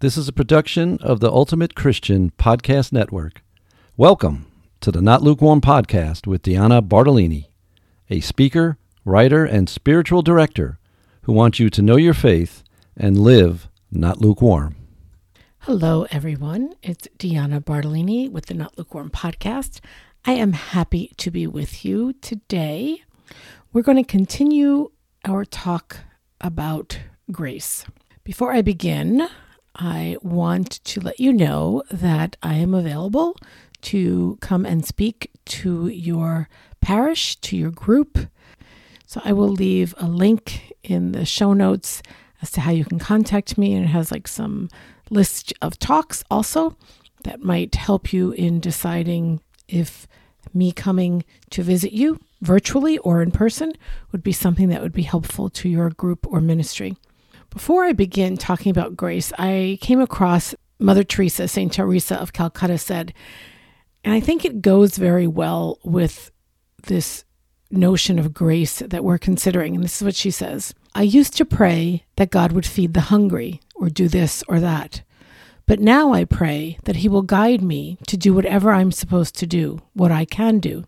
This is a production of the Ultimate Christian Podcast Network. Welcome to the Not Lukewarm Podcast with Diana Bartolini, a speaker, writer, and spiritual director who wants you to know your faith and live not lukewarm. Hello, everyone. It's Diana Bartolini with the Not Lukewarm Podcast. I am happy to be with you today. We're going to continue our talk about grace. Before I begin, I want to let you know that I am available to come and speak to your parish, to your group. So I will leave a link in the show notes as to how you can contact me, and it has like some list of talks also that might help you in deciding if me coming to visit you virtually or in person would be something that would be helpful to your group or ministry. Before I begin talking about grace, I came across Mother Teresa, St. Teresa of Calcutta said, and I think it goes very well with this notion of grace that we're considering. And this is what she says I used to pray that God would feed the hungry or do this or that. But now I pray that He will guide me to do whatever I'm supposed to do, what I can do.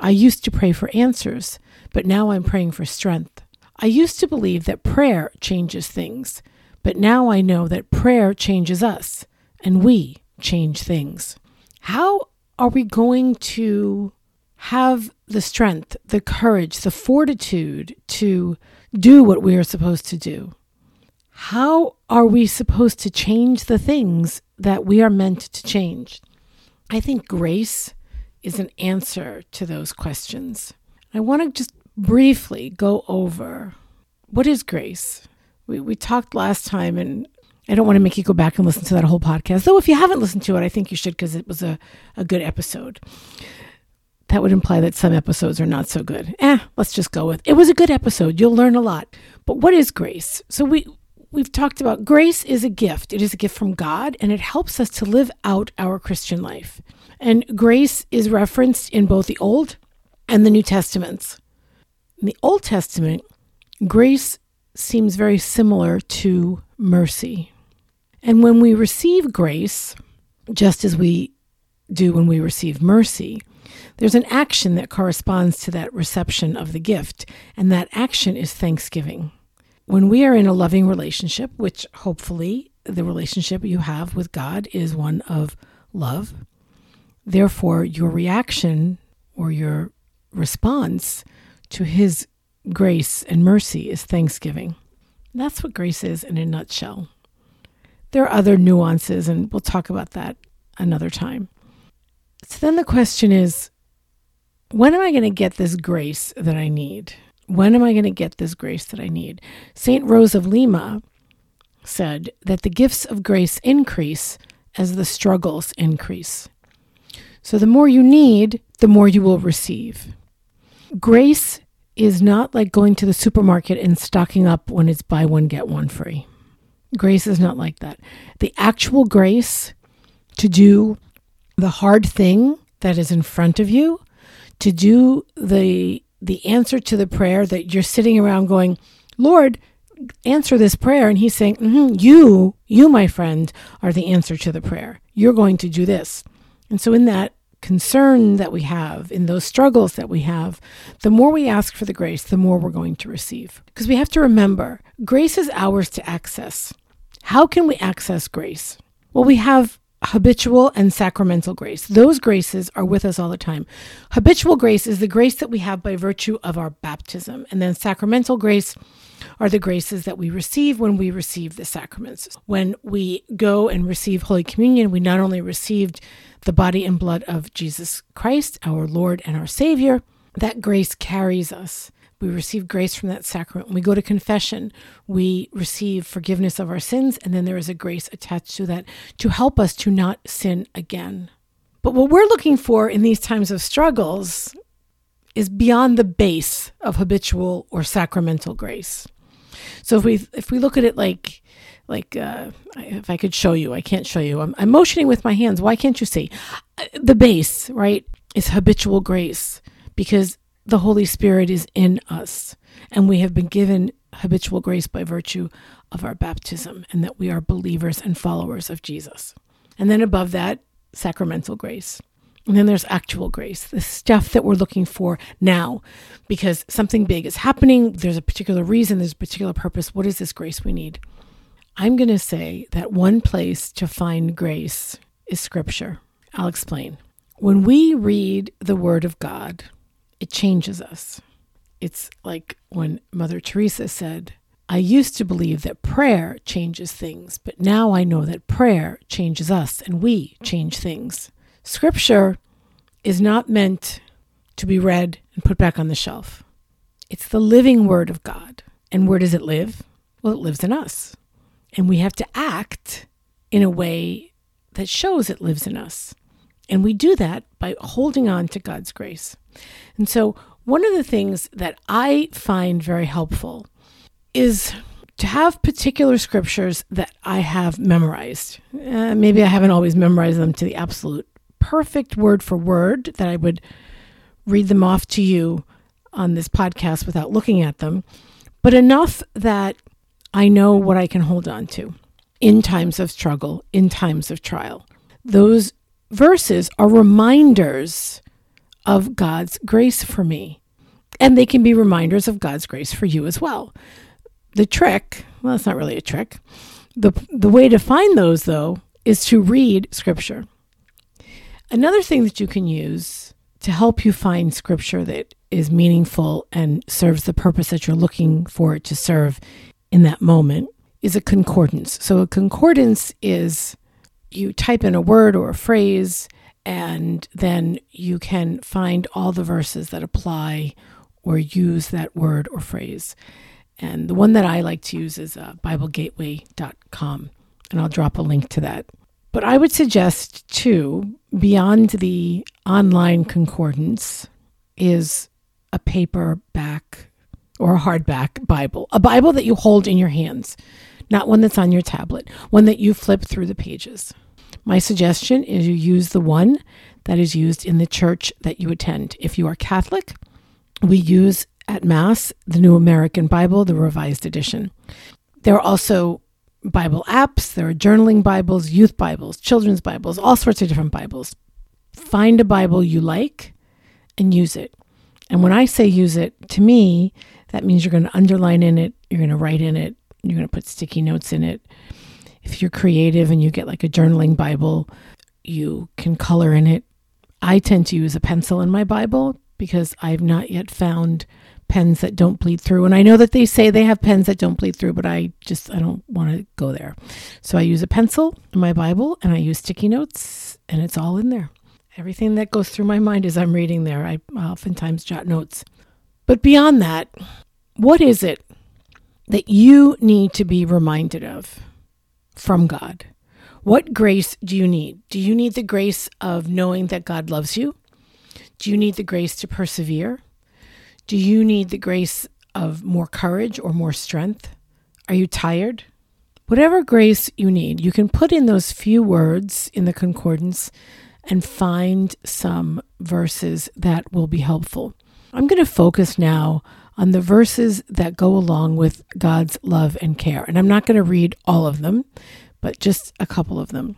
I used to pray for answers, but now I'm praying for strength. I used to believe that prayer changes things, but now I know that prayer changes us and we change things. How are we going to have the strength, the courage, the fortitude to do what we are supposed to do? How are we supposed to change the things that we are meant to change? I think grace is an answer to those questions. I want to just briefly go over what is grace. We, we talked last time, and I don't want to make you go back and listen to that whole podcast. Though, if you haven't listened to it, I think you should because it was a, a good episode. That would imply that some episodes are not so good. Eh, let's just go with it was a good episode. You'll learn a lot. But what is grace? So we we've talked about grace is a gift. It is a gift from God and it helps us to live out our Christian life. And grace is referenced in both the Old and the New Testaments. In the Old Testament, grace seems very similar to mercy. And when we receive grace, just as we do when we receive mercy, there's an action that corresponds to that reception of the gift, and that action is thanksgiving. When we are in a loving relationship, which hopefully the relationship you have with God is one of love, therefore your reaction or your response to His grace and mercy is thanksgiving. That's what grace is in a nutshell. There are other nuances, and we'll talk about that another time. So then the question is when am I going to get this grace that I need? When am I going to get this grace that I need? St. Rose of Lima said that the gifts of grace increase as the struggles increase. So the more you need, the more you will receive. Grace is not like going to the supermarket and stocking up when it's buy one, get one free. Grace is not like that. The actual grace to do the hard thing that is in front of you, to do the the answer to the prayer that you're sitting around going, Lord, answer this prayer. And he's saying, mm-hmm, You, you, my friend, are the answer to the prayer. You're going to do this. And so, in that concern that we have, in those struggles that we have, the more we ask for the grace, the more we're going to receive. Because we have to remember, grace is ours to access. How can we access grace? Well, we have habitual and sacramental grace. Those graces are with us all the time. Habitual grace is the grace that we have by virtue of our baptism, and then sacramental grace are the graces that we receive when we receive the sacraments. When we go and receive Holy Communion, we not only received the body and blood of Jesus Christ, our Lord and our Savior, that grace carries us. We receive grace from that sacrament. When we go to confession, we receive forgiveness of our sins, and then there is a grace attached to that to help us to not sin again. But what we're looking for in these times of struggles is beyond the base of habitual or sacramental grace. So if we if we look at it like like uh, if I could show you, I can't show you. I'm, I'm motioning with my hands. Why can't you see? Uh, the base, right, is habitual grace because the Holy Spirit is in us and we have been given habitual grace by virtue of our baptism and that we are believers and followers of Jesus. And then above that, sacramental grace. And then there's actual grace, the stuff that we're looking for now, because something big is happening. There's a particular reason, there's a particular purpose. What is this grace we need? I'm going to say that one place to find grace is Scripture. I'll explain. When we read the Word of God, it changes us. It's like when Mother Teresa said, I used to believe that prayer changes things, but now I know that prayer changes us and we change things. Scripture is not meant to be read and put back on the shelf. It's the living Word of God. And where does it live? Well, it lives in us. And we have to act in a way that shows it lives in us. And we do that by holding on to God's grace. And so, one of the things that I find very helpful is to have particular scriptures that I have memorized. Uh, maybe I haven't always memorized them to the absolute perfect word for word that I would read them off to you on this podcast without looking at them, but enough that I know what I can hold on to in times of struggle, in times of trial. Those verses are reminders of God's grace for me, and they can be reminders of God's grace for you as well. The trick, well, it's not really a trick. The, the way to find those, though, is to read scripture. Another thing that you can use to help you find scripture that is meaningful and serves the purpose that you're looking for it to serve in that moment is a concordance. So, a concordance is you type in a word or a phrase, and then you can find all the verses that apply or use that word or phrase. And the one that I like to use is uh, BibleGateway.com, and I'll drop a link to that. But I would suggest, too, beyond the online concordance, is a paperback or a hardback Bible, a Bible that you hold in your hands, not one that's on your tablet, one that you flip through the pages. My suggestion is you use the one that is used in the church that you attend. If you are Catholic, we use at Mass the New American Bible, the Revised Edition. There are also Bible apps, there are journaling Bibles, youth Bibles, children's Bibles, all sorts of different Bibles. Find a Bible you like and use it. And when I say use it, to me, that means you're going to underline in it, you're going to write in it, you're going to put sticky notes in it. If you're creative and you get like a journaling Bible, you can color in it. I tend to use a pencil in my Bible because I've not yet found pens that don't bleed through. And I know that they say they have pens that don't bleed through, but I just I don't want to go there. So I use a pencil in my Bible and I use sticky notes and it's all in there. Everything that goes through my mind as I'm reading there, I oftentimes jot notes. But beyond that, what is it that you need to be reminded of from God? What grace do you need? Do you need the grace of knowing that God loves you? Do you need the grace to persevere? Do you need the grace of more courage or more strength? Are you tired? Whatever grace you need, you can put in those few words in the concordance and find some verses that will be helpful. I'm going to focus now on the verses that go along with God's love and care. And I'm not going to read all of them, but just a couple of them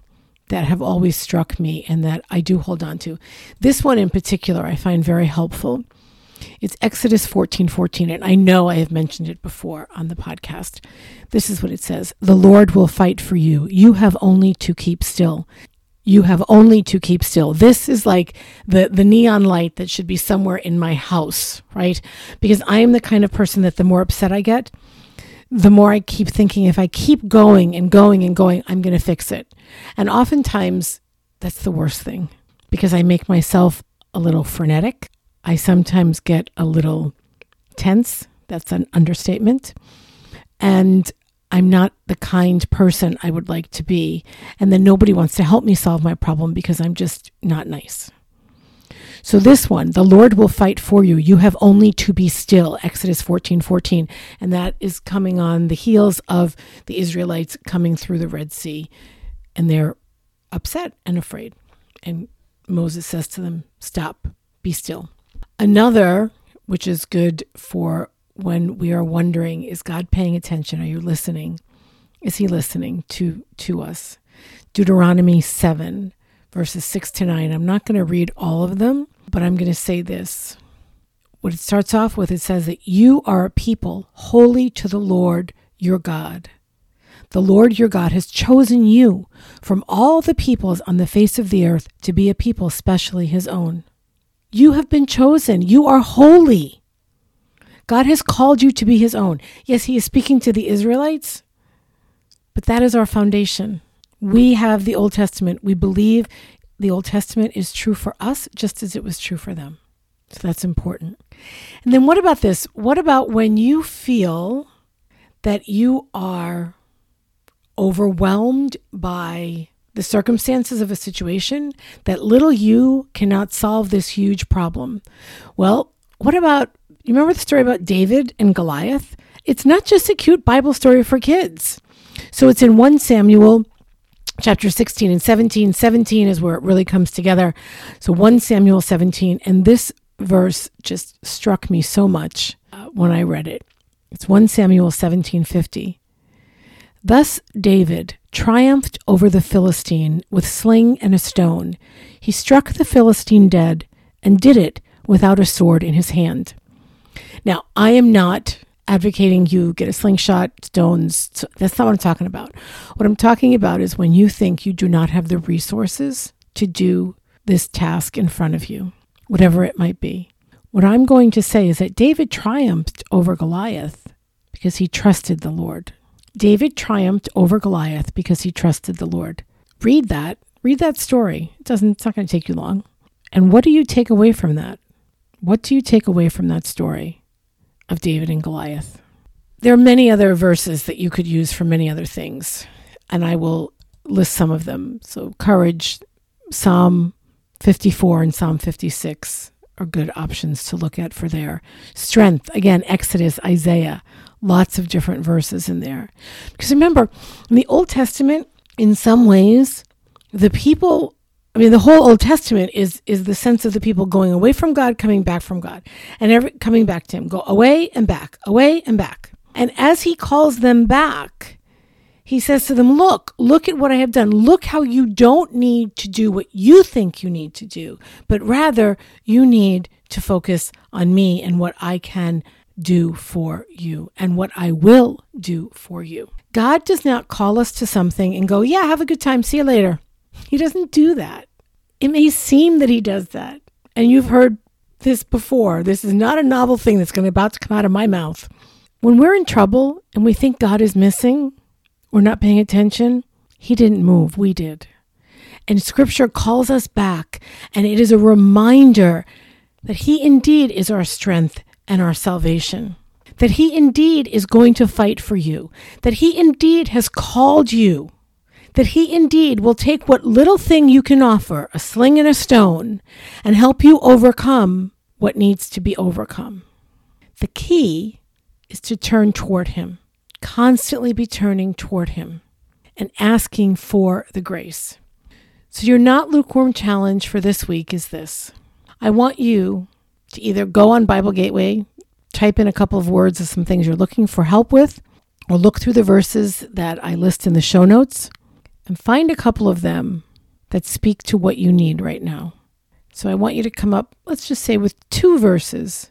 that have always struck me and that I do hold on to. This one in particular I find very helpful it's Exodus 14 14, and I know I have mentioned it before on the podcast. This is what it says The Lord will fight for you. You have only to keep still. You have only to keep still. This is like the, the neon light that should be somewhere in my house, right? Because I am the kind of person that the more upset I get, the more I keep thinking if I keep going and going and going, I'm going to fix it. And oftentimes, that's the worst thing because I make myself a little frenetic. I sometimes get a little tense. That's an understatement. And I'm not the kind person I would like to be. And then nobody wants to help me solve my problem because I'm just not nice. So this one, the Lord will fight for you. You have only to be still. Exodus 14, 14. And that is coming on the heels of the Israelites coming through the Red Sea. And they're upset and afraid. And Moses says to them, Stop, be still. Another, which is good for when we are wondering, is God paying attention? Are you listening? Is he listening to to us? Deuteronomy 7 verses 6 to 9. I'm not going to read all of them, but I'm going to say this. What it starts off with it says that you are a people holy to the Lord your God. The Lord your God has chosen you from all the peoples on the face of the earth to be a people specially his own. You have been chosen. You are holy. God has called you to be his own. Yes, he is speaking to the Israelites, but that is our foundation. We have the Old Testament. We believe the Old Testament is true for us just as it was true for them. So that's important. And then what about this? What about when you feel that you are overwhelmed by the circumstances of a situation, that little you cannot solve this huge problem? Well, what about, you remember the story about David and Goliath? It's not just a cute Bible story for kids. So it's in 1 Samuel chapter 16 and 17. 17 is where it really comes together. So 1 Samuel 17. And this verse just struck me so much uh, when I read it. It's 1 Samuel 17:50. Thus David triumphed over the Philistine with sling and a stone. He struck the Philistine dead and did it without a sword in his hand. Now, I am not advocating you get a slingshot, stones. That's not what I'm talking about. What I'm talking about is when you think you do not have the resources to do this task in front of you, whatever it might be. What I'm going to say is that David triumphed over Goliath because he trusted the Lord. David triumphed over Goliath because he trusted the Lord. Read that. Read that story. It doesn't it's not going to take you long. And what do you take away from that? What do you take away from that story? of David and Goliath. There are many other verses that you could use for many other things, and I will list some of them. So, courage, Psalm 54 and Psalm 56 are good options to look at for there. Strength, again, Exodus, Isaiah, lots of different verses in there. Because remember, in the Old Testament, in some ways, the people I mean, the whole Old Testament is is the sense of the people going away from God, coming back from God, and every, coming back to Him. Go away and back, away and back. And as He calls them back, He says to them, "Look, look at what I have done. Look how you don't need to do what you think you need to do, but rather you need to focus on Me and what I can." do for you and what I will do for you. God does not call us to something and go, Yeah, have a good time. See you later. He doesn't do that. It may seem that he does that. And you've heard this before. This is not a novel thing that's going to about to come out of my mouth. When we're in trouble and we think God is missing, we're not paying attention, he didn't move, we did. And scripture calls us back, and it is a reminder that he indeed is our strength and our salvation. That he indeed is going to fight for you. That he indeed has called you that he indeed will take what little thing you can offer, a sling and a stone, and help you overcome what needs to be overcome. The key is to turn toward him, constantly be turning toward him and asking for the grace. So, your not lukewarm challenge for this week is this I want you to either go on Bible Gateway, type in a couple of words of some things you're looking for help with, or look through the verses that I list in the show notes and find a couple of them that speak to what you need right now. So I want you to come up, let's just say, with two verses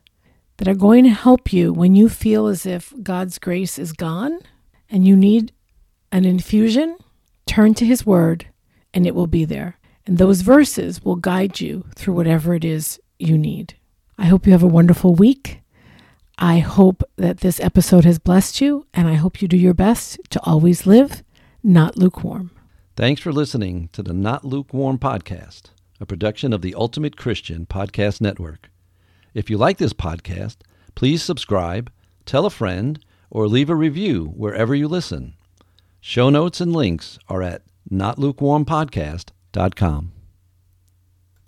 that are going to help you when you feel as if God's grace is gone and you need an infusion. Turn to His Word and it will be there. And those verses will guide you through whatever it is you need. I hope you have a wonderful week. I hope that this episode has blessed you, and I hope you do your best to always live not lukewarm. Thanks for listening to the Not Lukewarm Podcast, a production of the Ultimate Christian Podcast Network. If you like this podcast, please subscribe, tell a friend, or leave a review wherever you listen. Show notes and links are at notlukewarmpodcast.com.